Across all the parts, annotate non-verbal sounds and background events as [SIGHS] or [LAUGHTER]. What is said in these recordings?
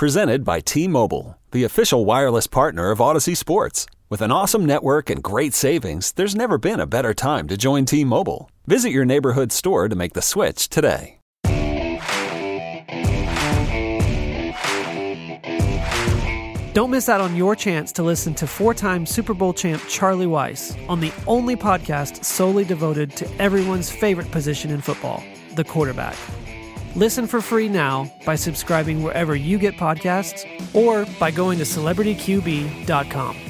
Presented by T Mobile, the official wireless partner of Odyssey Sports. With an awesome network and great savings, there's never been a better time to join T Mobile. Visit your neighborhood store to make the switch today. Don't miss out on your chance to listen to four time Super Bowl champ Charlie Weis on the only podcast solely devoted to everyone's favorite position in football, the quarterback. Listen for free now by subscribing wherever you get podcasts or by going to celebrityqb.com.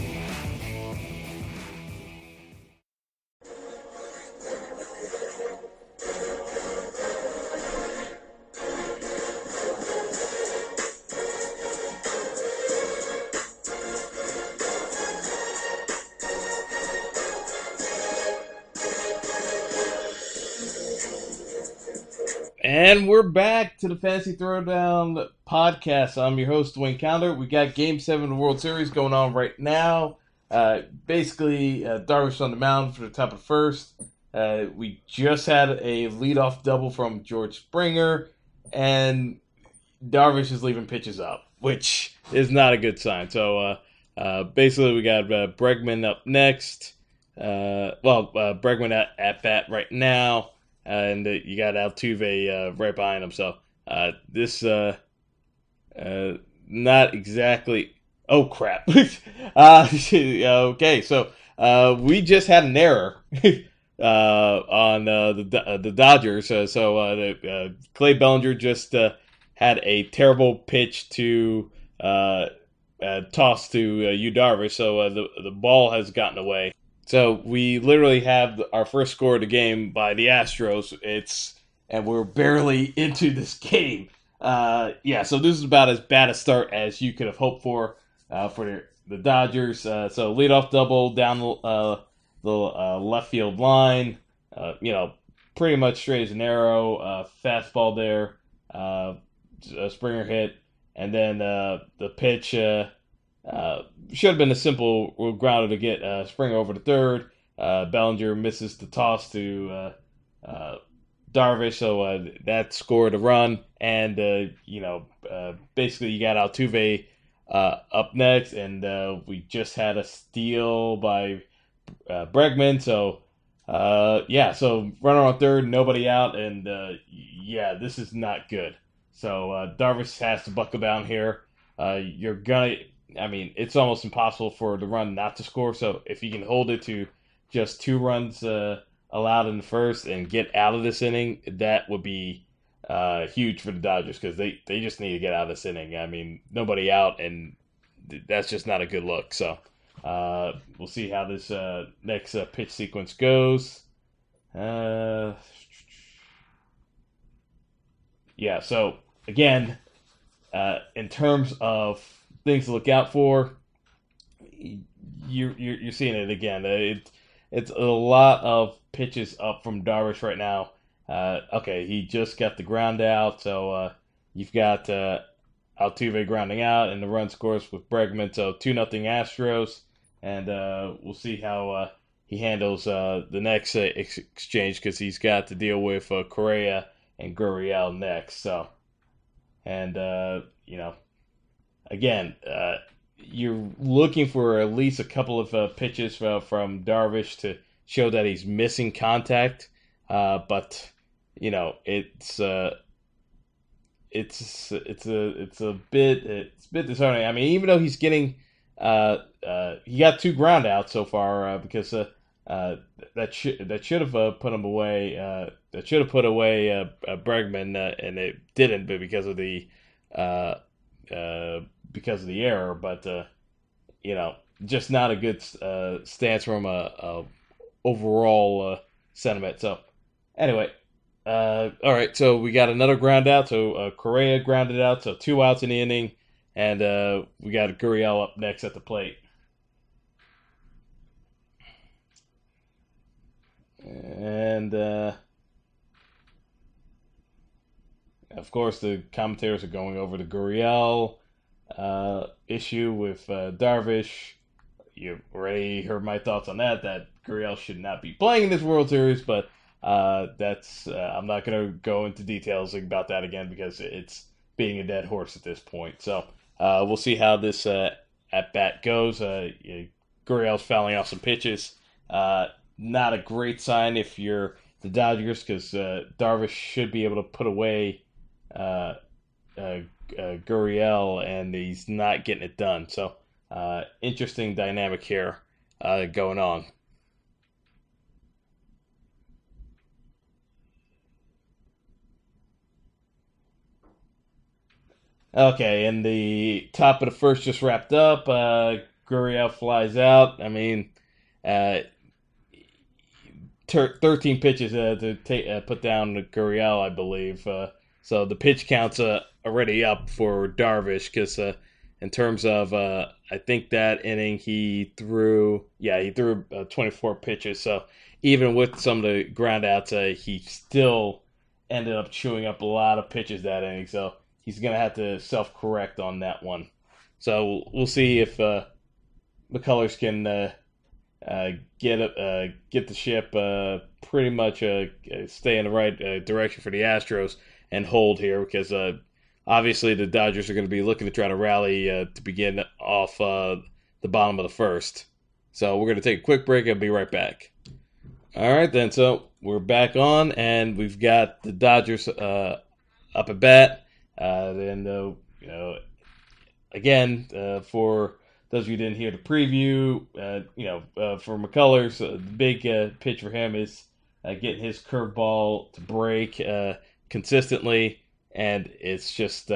And we're back to the Fantasy Throwdown podcast. I'm your host, Dwayne Calder. We got Game 7 of the World Series going on right now. Uh, basically, uh, Darvish on the mound for the top of first. Uh, we just had a leadoff double from George Springer, and Darvish is leaving pitches up, which is not a good sign. So uh, uh, basically, we got uh, Bregman up next. Well, Bregman at, at bat right now and you got Altuve uh, right behind him. So uh, this uh, uh, not exactly. Oh crap! [LAUGHS] [LAUGHS] okay, so we just had an error [LAUGHS] on the the Dodgers. So the, Clay Bellinger just had a terrible pitch to uh, toss to uh, So uh, the the ball has gotten away. So we literally have our first score of the game by the Astros. It's and we're barely into this game. Uh, yeah, so this is about as bad a start as you could have hoped for uh, for the, Dodgers. Uh, so leadoff double down the, uh, the uh, left field line. Uh, you know, pretty much straight as an arrow. Fastball there. A Springer hit, and then the pitch. Uh, should have been a simple grounder to get uh, Springer over to third. Uh, Bellinger misses the toss to uh, uh, Darvish, so that scored a run. And you know, basically, you got Altuve up next, and we just had a steal by Bregman. So yeah, so runner on third, nobody out, and yeah, this is not good. So Darvish has to buckle down here. you're gonna I mean, it's almost impossible for the run not to score. So if you can hold it to just two runs uh, allowed in the first and get out of this inning, that would be uh, huge for the Dodgers because they, they just need to get out of this inning. I mean, nobody out, and that's just not a good look. So uh, we'll see how this uh, next uh, pitch sequence goes. Uh, yeah, so again, in terms of things to look out for. You're you're, you're seeing it again. It, it's a lot of pitches up from Darvish right now. Uh, okay, he just got the ground out, so uh, you've got uh, Altuve grounding out, and the run scores with Bregman. So two nothing Astros, and uh, we'll see how uh, he handles uh, the next ex- exchange because he's got to deal with Correa and Gurriel next. So, and you know again, uh, you're looking for at least a couple of uh, pitches uh, from Darvish to show that he's missing contact. Uh, but you know, it's uh, it's it's a it's a bit it's a bit disheartening. I mean, even though he's getting uh, he got two ground outs so far because that should that should have put him away. that should have put away uh, Bregman, and it didn't, but because of the because of the error, but uh, you know, just not a good uh, stance from a, a overall uh, sentiment. So, anyway, uh, all right. So we got another ground out. So uh, Correa grounded out. So two outs in the inning, and uh, we got Gurriel up next at the plate. And uh, of course, the commentators are going over to Gurriel uh, issue with uh, Darvish. You already heard my thoughts on that. That Gurriel should not be playing in this World Series, but uh, that's uh, I'm not going to go into details about that again because it's being a dead horse at this point. So uh, we'll see how this uh, at bat goes. Uh, you, Gurriel's fouling off some pitches. Uh, not a great sign if you're the Dodgers because uh, Darvish should be able to put away uh, uh, Gurriel, and he's not getting it done. So, uh, interesting dynamic here uh, going on. Okay, and the top of the first just wrapped up. Uh, Gurriel flies out. I mean, uh, ter- 13 pitches uh, to take, uh, put down Gurriel, I believe. Uh, so the pitch counts uh, already up for Darvish because uh, in terms of, uh, I think that inning he threw, yeah, he threw uh, 24 pitches. So even with some of the ground outs, uh, he still ended up chewing up a lot of pitches that inning. So he's to have to self correct on that one. So we'll see if uh, McCullers can uh, uh, get uh, get the ship pretty much stay in the right direction for the Astros and hold here because obviously the Dodgers are going to be looking to try to rally to begin off the bottom of the first. So we're going to take a quick break and be right back. All right, then. So we're back on, and we've got the Dodgers up at bat. Uh, then, uh, you know, again, uh, for those of you didn't hear the preview, uh, you know, uh, for McCullers, uh, the big pitch for him is getting his curveball to break consistently, and it's just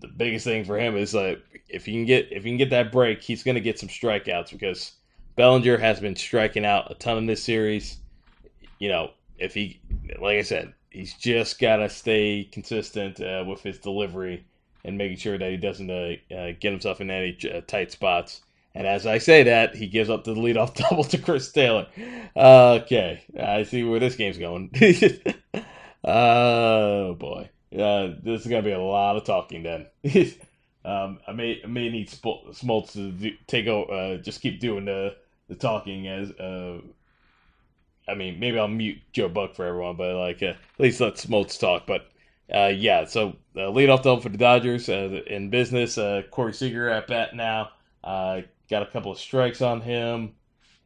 the biggest thing for him is like if he can get if he can get that break, he's going to get some strikeouts because Bellinger has been striking out a ton in this series. You know, if he, like I said, he's just got to stay consistent uh, with his delivery and making sure that he doesn't uh, uh, get himself in any uh, tight spots. And as I say that, he gives up the leadoff [LAUGHS] double to Chris Taylor. okay, I see where this game's going. [LAUGHS] oh boy, uh, this is gonna be a lot of talking then. [LAUGHS] um, I may I may need Smoltz to do, take over, uh, just keep doing the the talking as I mean, maybe I'll mute Joe Buck for everyone, but like uh, at least let Smoltz talk. But uh, yeah, so uh, leadoff double for the Dodgers uh, in business. Uh, Corey Seager at bat now. Uh, got a couple of strikes on him,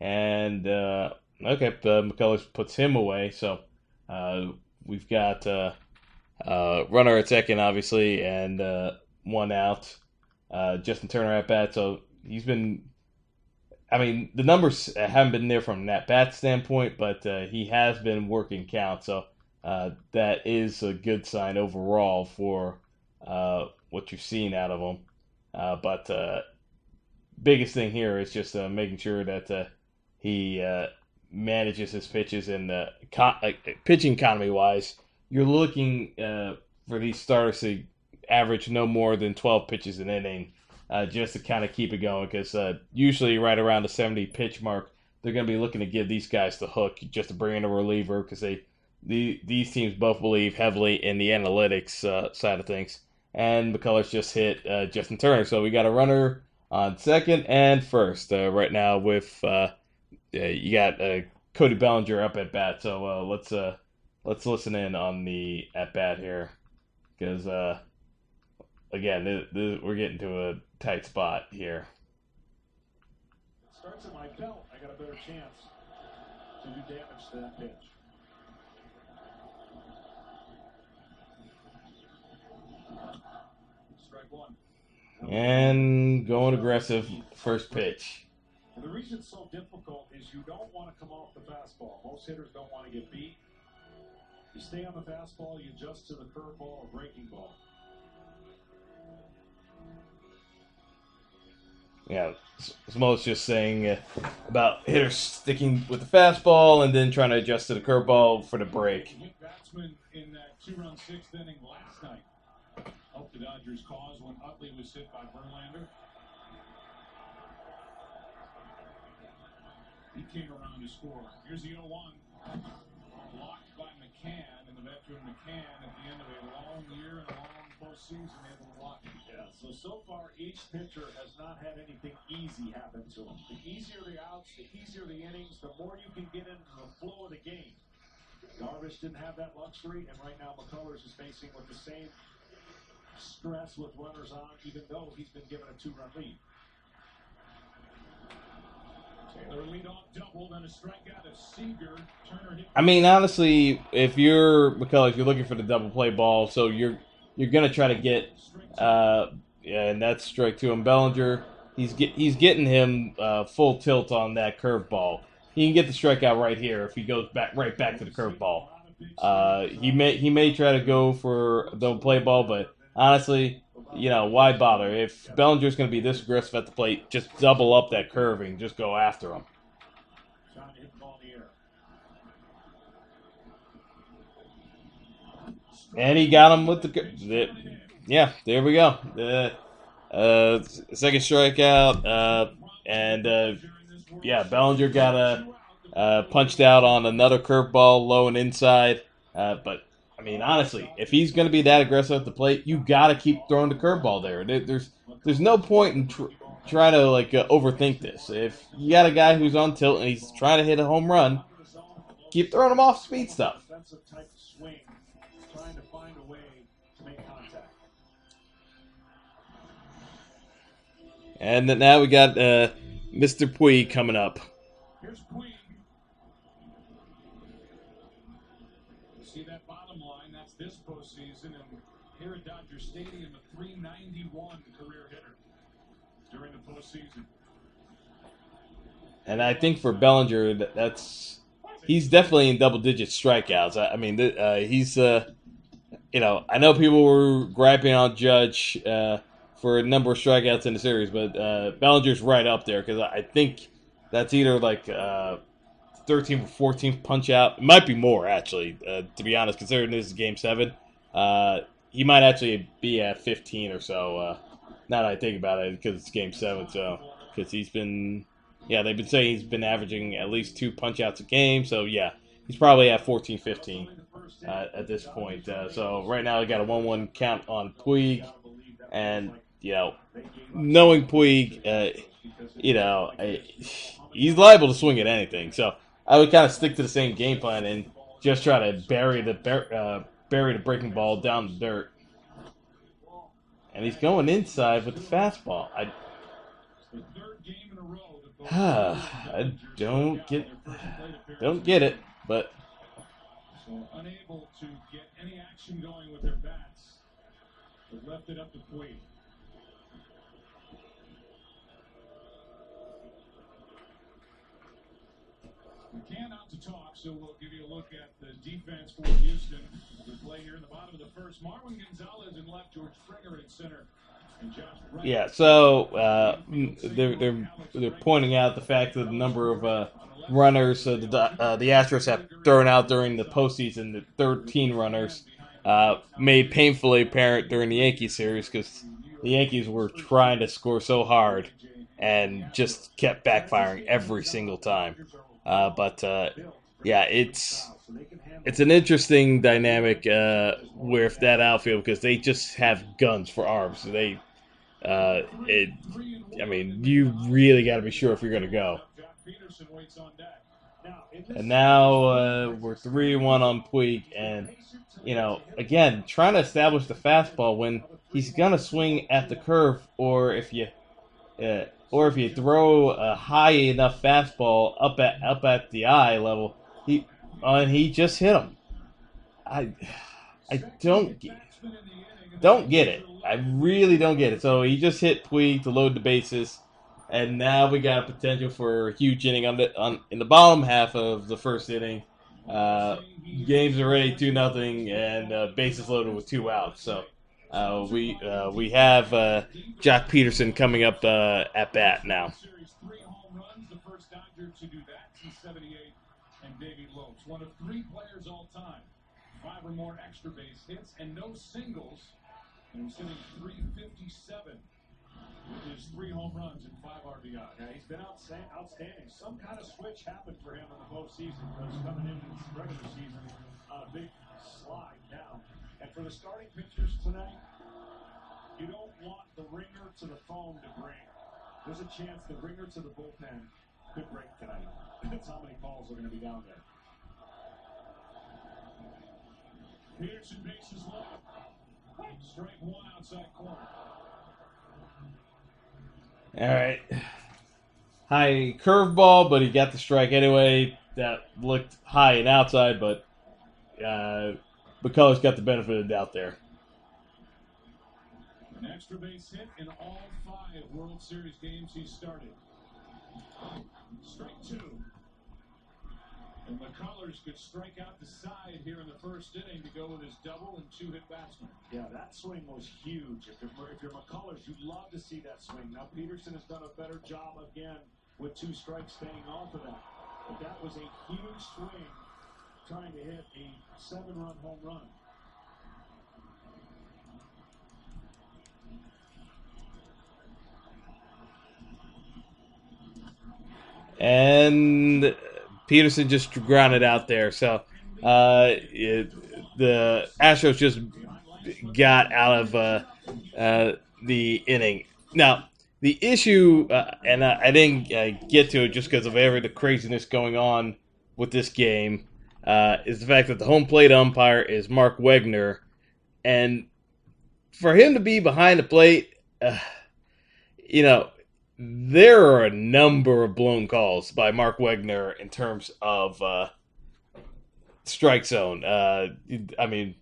and uh, okay, uh, McCullers puts him away. So uh, we've got uh, uh, runner at second, obviously, and uh, one out. Uh, Justin Turner at bat. So he's been I mean, the numbers haven't been there from that bat standpoint, but uh, he has been working count, so uh, that is a good sign overall for uh, what you're seeing out of him. But biggest thing here is just making sure that he manages his pitches and con- pitching economy wise. You're looking for these starters to average no more than 12 pitches an inning uh, just to kind of keep it going because uh, usually right around the 70 pitch mark, they're going to be looking to give these guys the hook just to bring in a reliever because they the, these teams both believe heavily in the analytics uh, side of things. And McCullers just hit uh, Justin Turner, so we got a runner on second and first uh, right now. With uh, you got uh, Cody Bellinger up at bat, so uh, let's uh, let's listen in on the at bat here because again, th- th- we're getting to a tight spot here. Starts at my belt. I got a better chance to do damage to that pitch. Strike one. And going aggressive first pitch. The reason it's so difficult is you don't want to come off the fastball. Most hitters don't want to get beat. You stay on the fastball, you adjust to the curveball or breaking ball. Yeah, Smoltz just saying uh, about hitters sticking with the fastball and then trying to adjust to the curveball for the break. Batsman in that two-run sixth inning last night helped the Dodgers' cause when Utley was hit by Verlander. He came around to score. Here's the 0-1. Blocked by McCann, and the veteran McCann at the end of a long year and a long postseason able to block it. Yeah, so, so far each pitcher has not had anything easy happen to them. The easier the outs, the easier the innings, the more you can get into the flow of the game. Darvish didn't have that luxury, and right now McCullers is facing with the same stress with runners on, even though he's been given a two-run lead. I mean, honestly, if you're McCullers, if you're looking for the double play ball, so you're you're gonna try to get, uh, yeah, and that's strike two on Bellinger. He's get he's getting him uh, full tilt on that curve ball. He can get the strikeout right here if he goes back right back to the curve ball. Uh, he may he may try to go for the play ball, but honestly, you know why bother? If Bellinger's going to be this aggressive at the plate, just double up that curving, just go after him. And he got him with the. yeah, there we go. The uh, second strikeout, uh, and uh, yeah, Bellinger got a uh, punched out on another curveball, low and inside. Uh, but I mean, honestly, if he's going to be that aggressive at the plate, you got to keep throwing the curveball there. There- There's there's no point in tr- trying to like uh, overthink this. If you got a guy who's on tilt and he's trying to hit a home run, keep throwing him off speed stuff. Defensive type swing, trying to find a way to make contact. And then now we got uh, Mr. Puig coming up. Here's Queen. See that bottom line? That's this postseason, and here at Dodger Stadium, a 391 career hitter during the postseason. And I think for Bellinger, that- that's he's definitely in double digit strikeouts. I, I mean, uh, he's uh, you know, I know people were griping on Judge uh, for a number of strikeouts in the series, but uh, Bellinger's right up there because I think that's either like uh, 13th or 14th punch out. It might be more actually, uh, to be honest, considering this is Game Seven. Uh, he might actually be at 15 or so. Uh, now that I think about it, because it's Game Seven, so because he's been yeah, they've been saying he's been averaging at least two punch outs a game. So, yeah, he's probably at 14 15 uh, at this point. Uh, so, right now, I got a 1 1 count on Puig. And, you know, knowing Puig, uh, you know, I, he's liable to swing at anything. So, I would kind of stick to the same game plan and just try to bury the bur- bury the breaking ball down the dirt. And he's going inside with the fastball. I a [SIGHS] I don't get don't get it, but unable to get any action going with their bats. But left it up to Puig. McCann out to talk, so we'll give you a look at the defense for Houston. We play here in the bottom of the first. Marwin Gonzalez in left, George Springer in center, yeah. So uh, they're they're they're pointing out the fact that the number of uh, runners uh, the the Astros have thrown out during the postseason, the 13 runners, uh, made painfully apparent during the Yankees series because the Yankees were trying to score so hard and just kept backfiring every single time. Uh, but uh, yeah, it's it's an interesting dynamic uh, with that outfield because they just have guns for arms. They, uh, it, I mean, you really got to be sure if you're going to go. And now uh, we're three one on Puig, and you know, again, trying to establish the fastball when he's gonna swing at the curve, or if you, uh, or if you throw a high enough fastball up at up at the eye level, he, uh, and he just hit him. I, I don't get, don't get it. I really don't get it. So he just hit Puig to load the bases, and now we got a potential for a huge inning on the on in the bottom half of the first inning. Uh, game's already two nothing, and uh, bases loaded with two outs. So uh, we uh, we have uh, Joc Pederson coming up uh, at bat now. Series three home runs, the first Dodger to do that since '78, and Davey Lopes, one of three players all time, five or more extra base hits and no singles, and he's hitting 357 with his three home runs and five RBI. Yeah, he's been outsta- outstanding. Some kind of switch happened for him in the postseason because coming regular season on a big slide. For the starting pitchers tonight, you don't want the ringer to the phone to break. There's a chance the ringer to the bullpen could break tonight. That's how many calls are going to be down there. Pederson bases loaded. Strike one outside corner. All right. High curveball, but he got the strike anyway. That looked high and outside, but uh, McCullers got the benefit of the doubt there. An extra base hit in all five World Series games he started. Strike two. And McCullers could strike out the side here in the first inning to go with his double and two hit batsman. Yeah, that swing was huge. If you're, if you're McCullers, you'd love to see that swing. Now, Pederson has done a better job again with two strikes staying off of that. But that was a huge swing trying to hit a seven run home run. and Pederson just grounded out there. So uh, it, the Astros just got out of uh, uh, the inning. Now the issue, uh, and I, I didn't uh, get to it just because of every the craziness going on with this game, uh, is the fact that the home plate umpire is Mark Wegner, and for him to be behind the plate, you know, there are a number of blown calls by Mark Wegner in terms of uh, strike zone. Uh, I mean,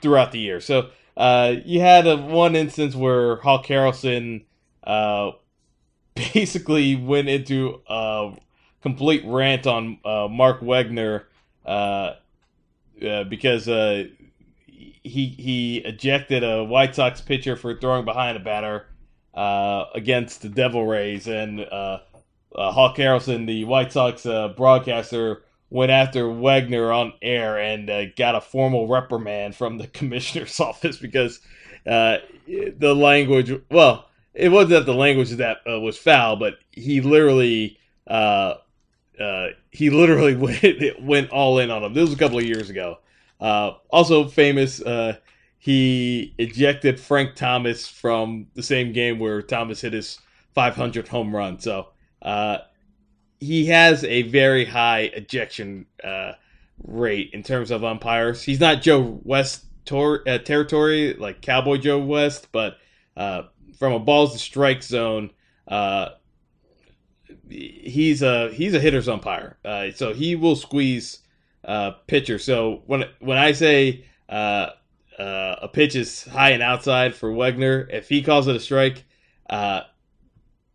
throughout the year. So uh, you had a, one instance where Hawk Harrelson uh, [LAUGHS] basically went into a complete rant on uh, Mark Wegner uh, because he he ejected a White Sox pitcher for throwing behind a batter uh, against the Devil Rays, and uh, uh, Hawk Harrelson, the White Sox uh, broadcaster, went after Wegner on air and uh, got a formal reprimand from the [LAUGHS] commissioner's office because uh, the language. Well, it wasn't that the language that was foul, but he literally. He literally [LAUGHS] went, went all in on him. This was a couple of years ago. also famous he ejected Frank Thomas from the same game where Thomas hit his 500 home run. So uh, he has a very high ejection uh, rate in terms of umpires. He's not Joe West tor- uh, territory like Cowboy Joe West, but uh, from a balls to strike zone, uh, he's a he's a hitter's umpire. Uh, so he will squeeze pitcher. So when when I say uh, a pitch is high and outside for Wegner, if he calls it a strike, uh,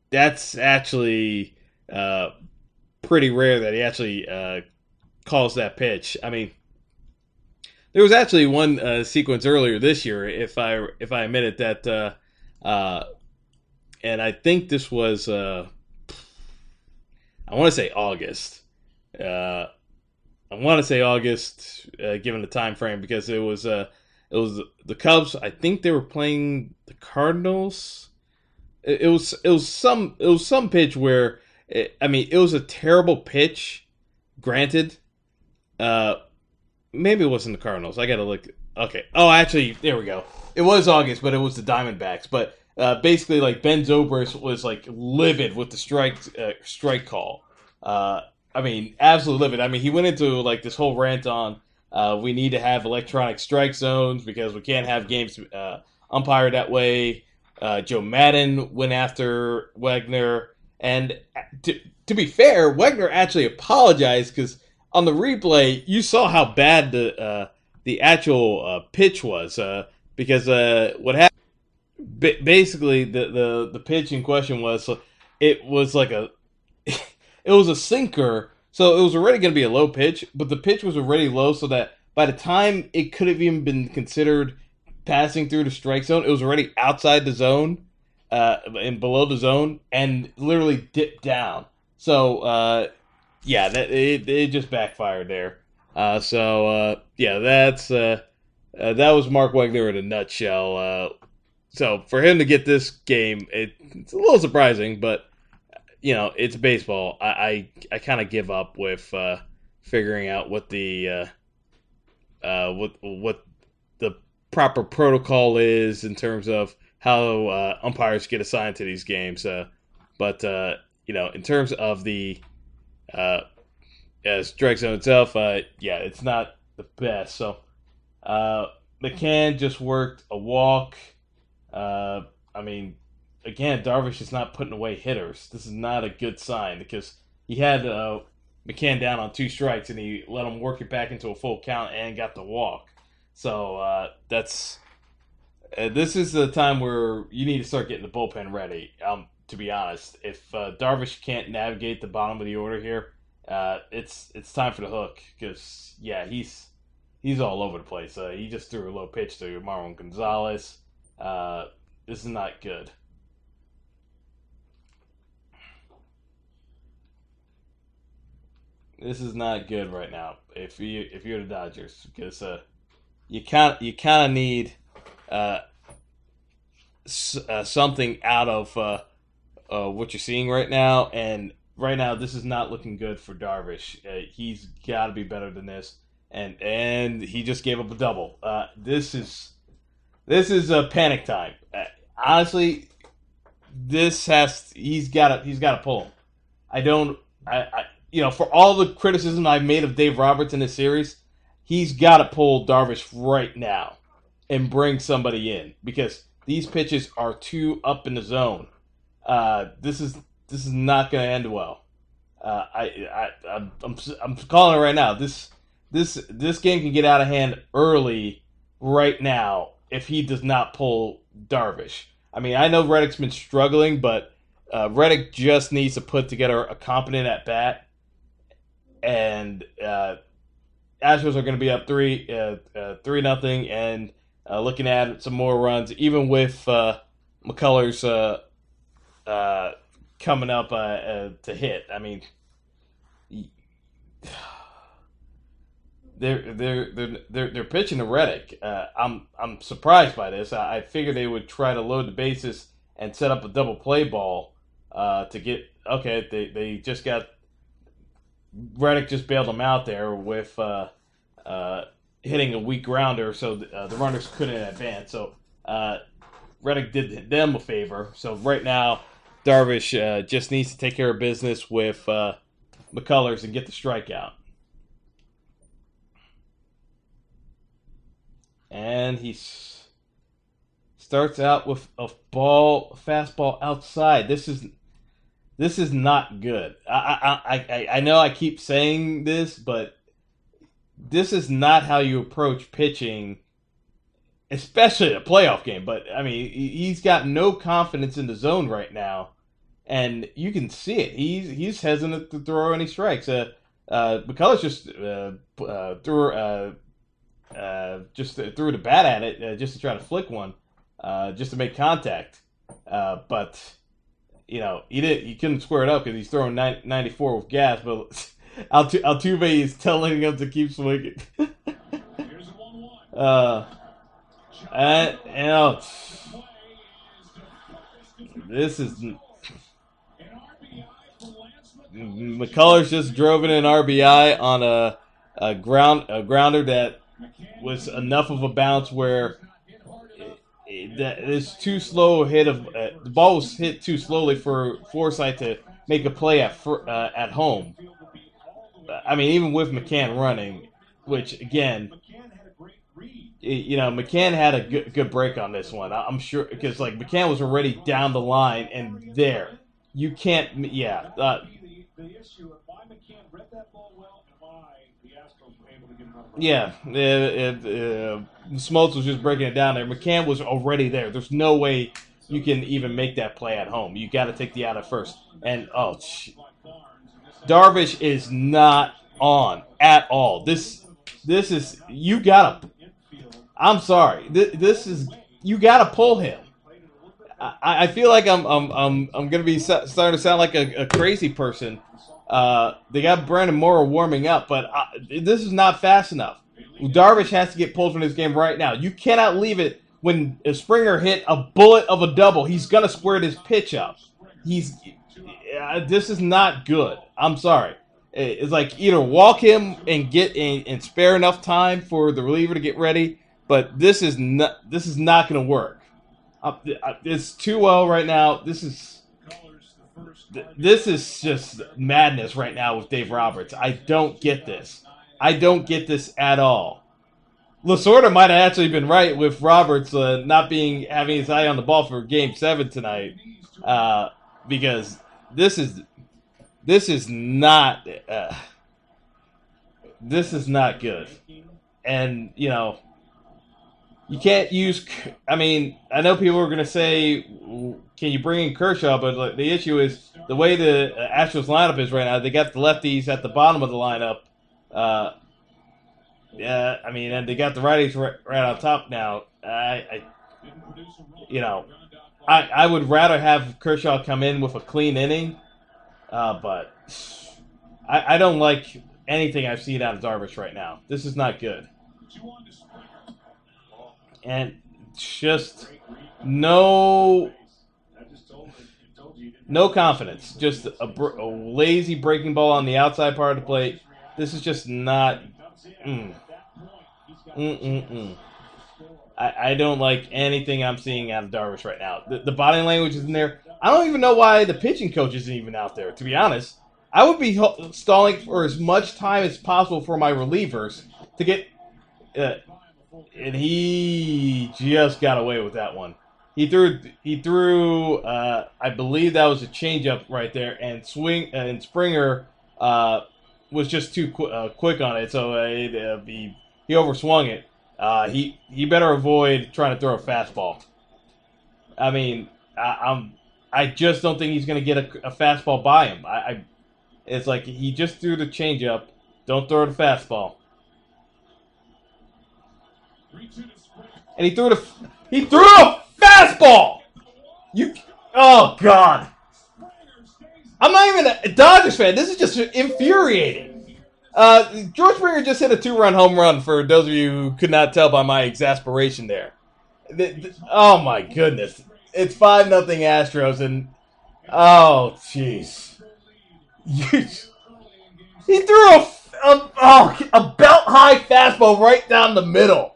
that's actually uh, pretty rare that he actually uh, calls that pitch. I mean, there was actually one uh, sequence earlier this year, if I if I admit it, that, uh, and I think this was I want to say August. Uh, I want to say August, uh, given the time frame, because it was uh, it was the Cubs. I think they were playing the Cardinals. It, was it was some it was some pitch where it, I mean it was a terrible pitch. Granted, uh, maybe it wasn't the Cardinals. I gotta look. Okay. Oh, actually, there we go. It was August, but it was the Diamondbacks. But uh, basically, like Ben Zobrist was like livid with the strike uh, strike call. Uh, I mean, absolutely livid. I mean, he went into like this whole rant on uh, we need to have electronic strike zones because we can't have games uh, umpired that way. Uh, Joe Maddon went after Wegner, and to, to be fair, Wegner actually apologized because on the replay you saw how bad the uh, the actual uh, pitch was uh, because what happened. Basically, the, the the pitch in question was it was like a [LAUGHS] it was a sinker so it was already going to be a low pitch, but the pitch was already low so that by the time it could have even been considered passing through the strike zone, it was already outside the zone uh, and below the zone and literally dipped down. So, uh, yeah, that it, it just backfired there. Uh, so, uh, yeah, that's uh, uh, that was Mark Wegner in a nutshell. Uh, so for him to get this game, it, it's a little surprising, but you know, it's baseball. I I, I kind of give up with uh, figuring out what the uh, uh, what what the proper protocol is in terms of how uh, umpires get assigned to these games. Uh, but uh, you know, in terms of the uh, strike zone itself, uh, yeah, it's not the best. So uh, McCann just worked a walk. Uh, I mean, again, Darvish is not putting away hitters. This is not a good sign because he had uh, McCann down on two strikes and he let him work it back into a full count and got the walk. So uh, that's uh, this is the time where you need to start getting the bullpen ready. Um, to be honest, if uh, Darvish can't navigate the bottom of the order here, uh, it's it's time for the hook because yeah, he's he's all over the place. Uh, he just threw a low pitch to Marwin Gonzalez. Uh, this is not good. This is not good right now. If you if you're the Dodgers, because uh, you kind you kind of need uh, s- uh, something out of uh, uh, what you're seeing right now, and right now this is not looking good for Darvish. Uh, he's got to be better than this, and and he just gave up a double. Uh, this is this is a panic time. Honestly, this has he's got to he's got to pull him. I don't I, I you know for all the criticism I've made of Dave Roberts in this series, he's got to pull Darvish right now and bring somebody in because these pitches are too up in the zone. Uh, this is this is not going to end well. Uh, I, I I'm, I'm I'm calling it right now. This this this game can get out of hand early right now if he does not pull Darvish. I mean, I know Reddick's been struggling, but uh, Reddick just needs to put together a competent at bat, and uh, Astros are going to be up three uh, uh, three nothing, and uh, looking at some more runs, even with uh, McCullers coming up to hit. I mean, they're they're they're they're, they're pitching to Reddick. Uh, I'm I'm surprised by this. I, I figured they would try to load the bases and set up a double play ball uh, to get. Okay, they they just got Reddick just bailed them out there with uh, uh, hitting a weak grounder, so uh, the runners couldn't advance. So uh, Reddick did them a favor. So right now, Darvish just needs to take care of business with McCullers and get the strikeout. And he starts out with a ball, fastball outside. This is this is not good. I I, I, I know I keep saying this, but this is not how you approach pitching, especially a playoff game. But I mean, he- he's got no confidence in the zone right now, and you can see it. He's he's hesitant to throw any strikes. Uh, uh, McCullers just uh, uh, threw uh, uh, just threw the bat at it uh, just to try to flick one, uh, just to make contact. Uh, but you know, he didn't. he couldn't square it up because he's throwing 90, 94 with gas. But [LAUGHS] Altu- Altuve is telling him to keep swinging. Here's a 1 1. uh, and, you know, this is. McCullers just drove in an RBI on a a ground a grounder that was enough of a bounce where it- that it's too slow hit of uh, the ball was hit too slowly for Forsythe to make a play at uh, at home. I mean, even with McCann running, which again, you know, McCann had a good, good break on this one. I'm sure because like McCann was already down the line and there. You can't, yeah. Uh, Yeah, it, it, uh, Smoltz was just breaking it down there. McCann was already there. There's no way you can even make that play at home. You got to take the out at first. And oh, sh- Darvish is not on at all. This this is you gotta. I'm sorry. This, this is you gotta pull him. I, I feel like I'm I'm I'm I'm gonna be starting to sound like a, a crazy person. Uh, they got Brandon Morrow warming up, but uh, this is not fast enough. Darvish has to get pulled from this game right now. You cannot leave it when Springer hit a bullet of a double. He's gonna square this pitch up. He's uh, this is not good. I'm sorry. It's like either walk him and get and, and spare enough time for the reliever to get ready, but this is not this is not going to work. Uh, it's too well right now. This is. Th- this is just madness right now with Dave Roberts. I don't get this. I don't get this at all. Lasorda might have actually been right with Roberts uh, not being having his eye on the ball for Game Seven tonight, uh, because this is this is not uh, this is not good, and you know you can't use. I mean, I know people are going to say, "Can you bring in Kershaw?" But the issue is the way the Astros lineup is right now. They got the lefties at the bottom of the lineup. Uh, yeah, I mean, and they got the righties right, right on top now. I, I, you know, I I would rather have Kershaw come in with a clean inning, uh, but I, I don't like anything I've seen out of Darvish right now. This is not good, and just no no confidence. Just a, a lazy breaking ball on the outside part of the plate. This is just not. Mm. Mm-mm-mm. I, I don't like anything I'm seeing out of Darvish right now. The, the body language is in there. I don't even know why the pitching coach isn't even out there, to be honest. I would be stalling for as much time as possible for my relievers to get. Uh, and he just got away with that one. He threw. He threw. Uh, I believe that was a changeup right there, and swing and Springer uh, was just too qu- uh, quick on it, so it, uh, he he overswung it. Uh, he he better avoid trying to throw a fastball. I mean, I, am I just don't think he's going to get a, a, fastball by him. I, I, it's like he just threw the changeup. Don't throw the fastball. And he threw the he threw a fastball. You oh god. I'm not even a Dodgers fan. This is just infuriating. Uh, George Springer just hit a two-run home run. For those of you who could not tell by my exasperation there. The, the, oh my goodness! It's five nothing Astros, and oh jeez, [LAUGHS] he threw a, a oh, a belt high fastball right down the middle.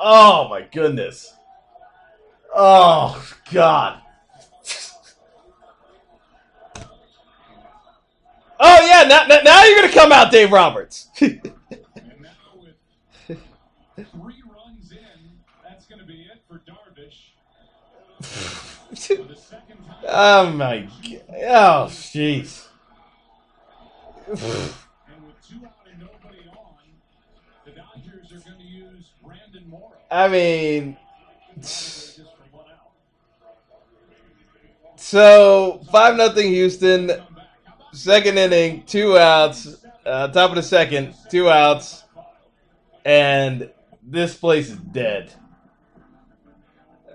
Oh my goodness! Oh god! Oh yeah, now, now you're gonna come out, Dave Roberts. and now with three runs in, that's gonna be it for Darvish. [LAUGHS] oh my god! Oh jeez. [LAUGHS] and with two out and nobody on, the Dodgers are going to use Brandon Morrow. I mean. So five nothing Houston. Second inning, two outs. Uh, top of the second, two outs, and this place is dead.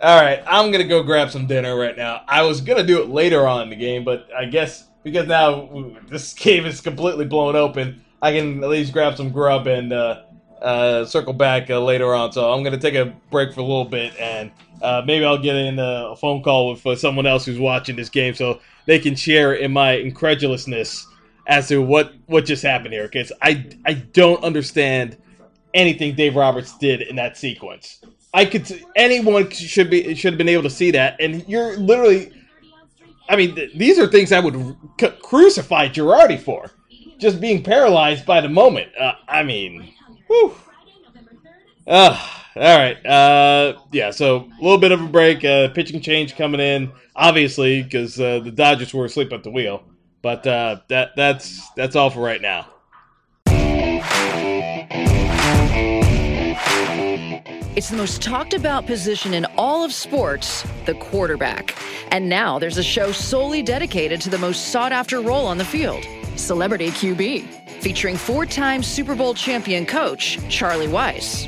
All right, I'm gonna go grab some dinner right now. I was gonna do it later on in the game, but I guess because now this [LAUGHS] game is completely blown open, I can at least grab some grub and uh, uh, circle back uh, later on. So I'm gonna take a break for a little bit, and uh, maybe I'll get in a phone call with uh, someone else who's watching this game, so they can share in my incredulousness as to what what just happened here. Because I I don't understand anything Dave Roberts did in that sequence. I could anyone should be should have been able to see that, and you're literally. I mean, th- these are things I would c- crucify Girardi for, just being paralyzed by the moment. Uh, I mean, whew. Uh, all right. Uh, yeah, so a little bit of a break. Uh, pitching change coming in, obviously, because uh, the Dodgers were asleep at the wheel. But uh, that that's that's all for right now. It's the most talked about position in all of sports, the quarterback. And now there's a show solely dedicated to the most sought after role on the field Celebrity QB, featuring four time Super Bowl champion coach Charlie Weis.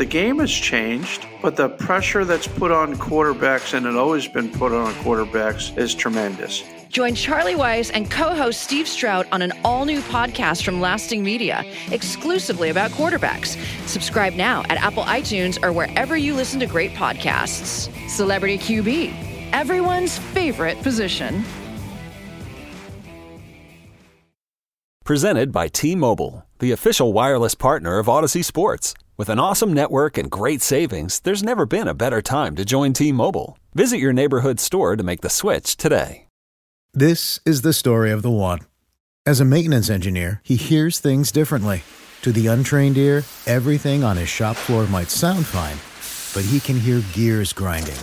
The game has changed, but the pressure that's put on quarterbacks, and it always been put on quarterbacks, is tremendous. Join Charlie Weis and co host Steve Strout on an all new podcast from Lasting Media, exclusively about quarterbacks. Subscribe now at Apple iTunes or wherever you listen to great podcasts. Celebrity QB, everyone's favorite position. Presented by T Mobile, the official wireless partner of Audacy Sports. With an awesome network and great savings, there's never been a better time to join T Mobile. Visit your neighborhood store to make the switch today. This is the story of the one. As a maintenance engineer, he hears things differently. To the untrained ear, everything on his shop floor might sound fine, but he can hear gears grinding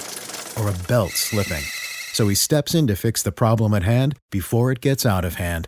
or a belt slipping. So he steps in to fix the problem at hand before it gets out of hand.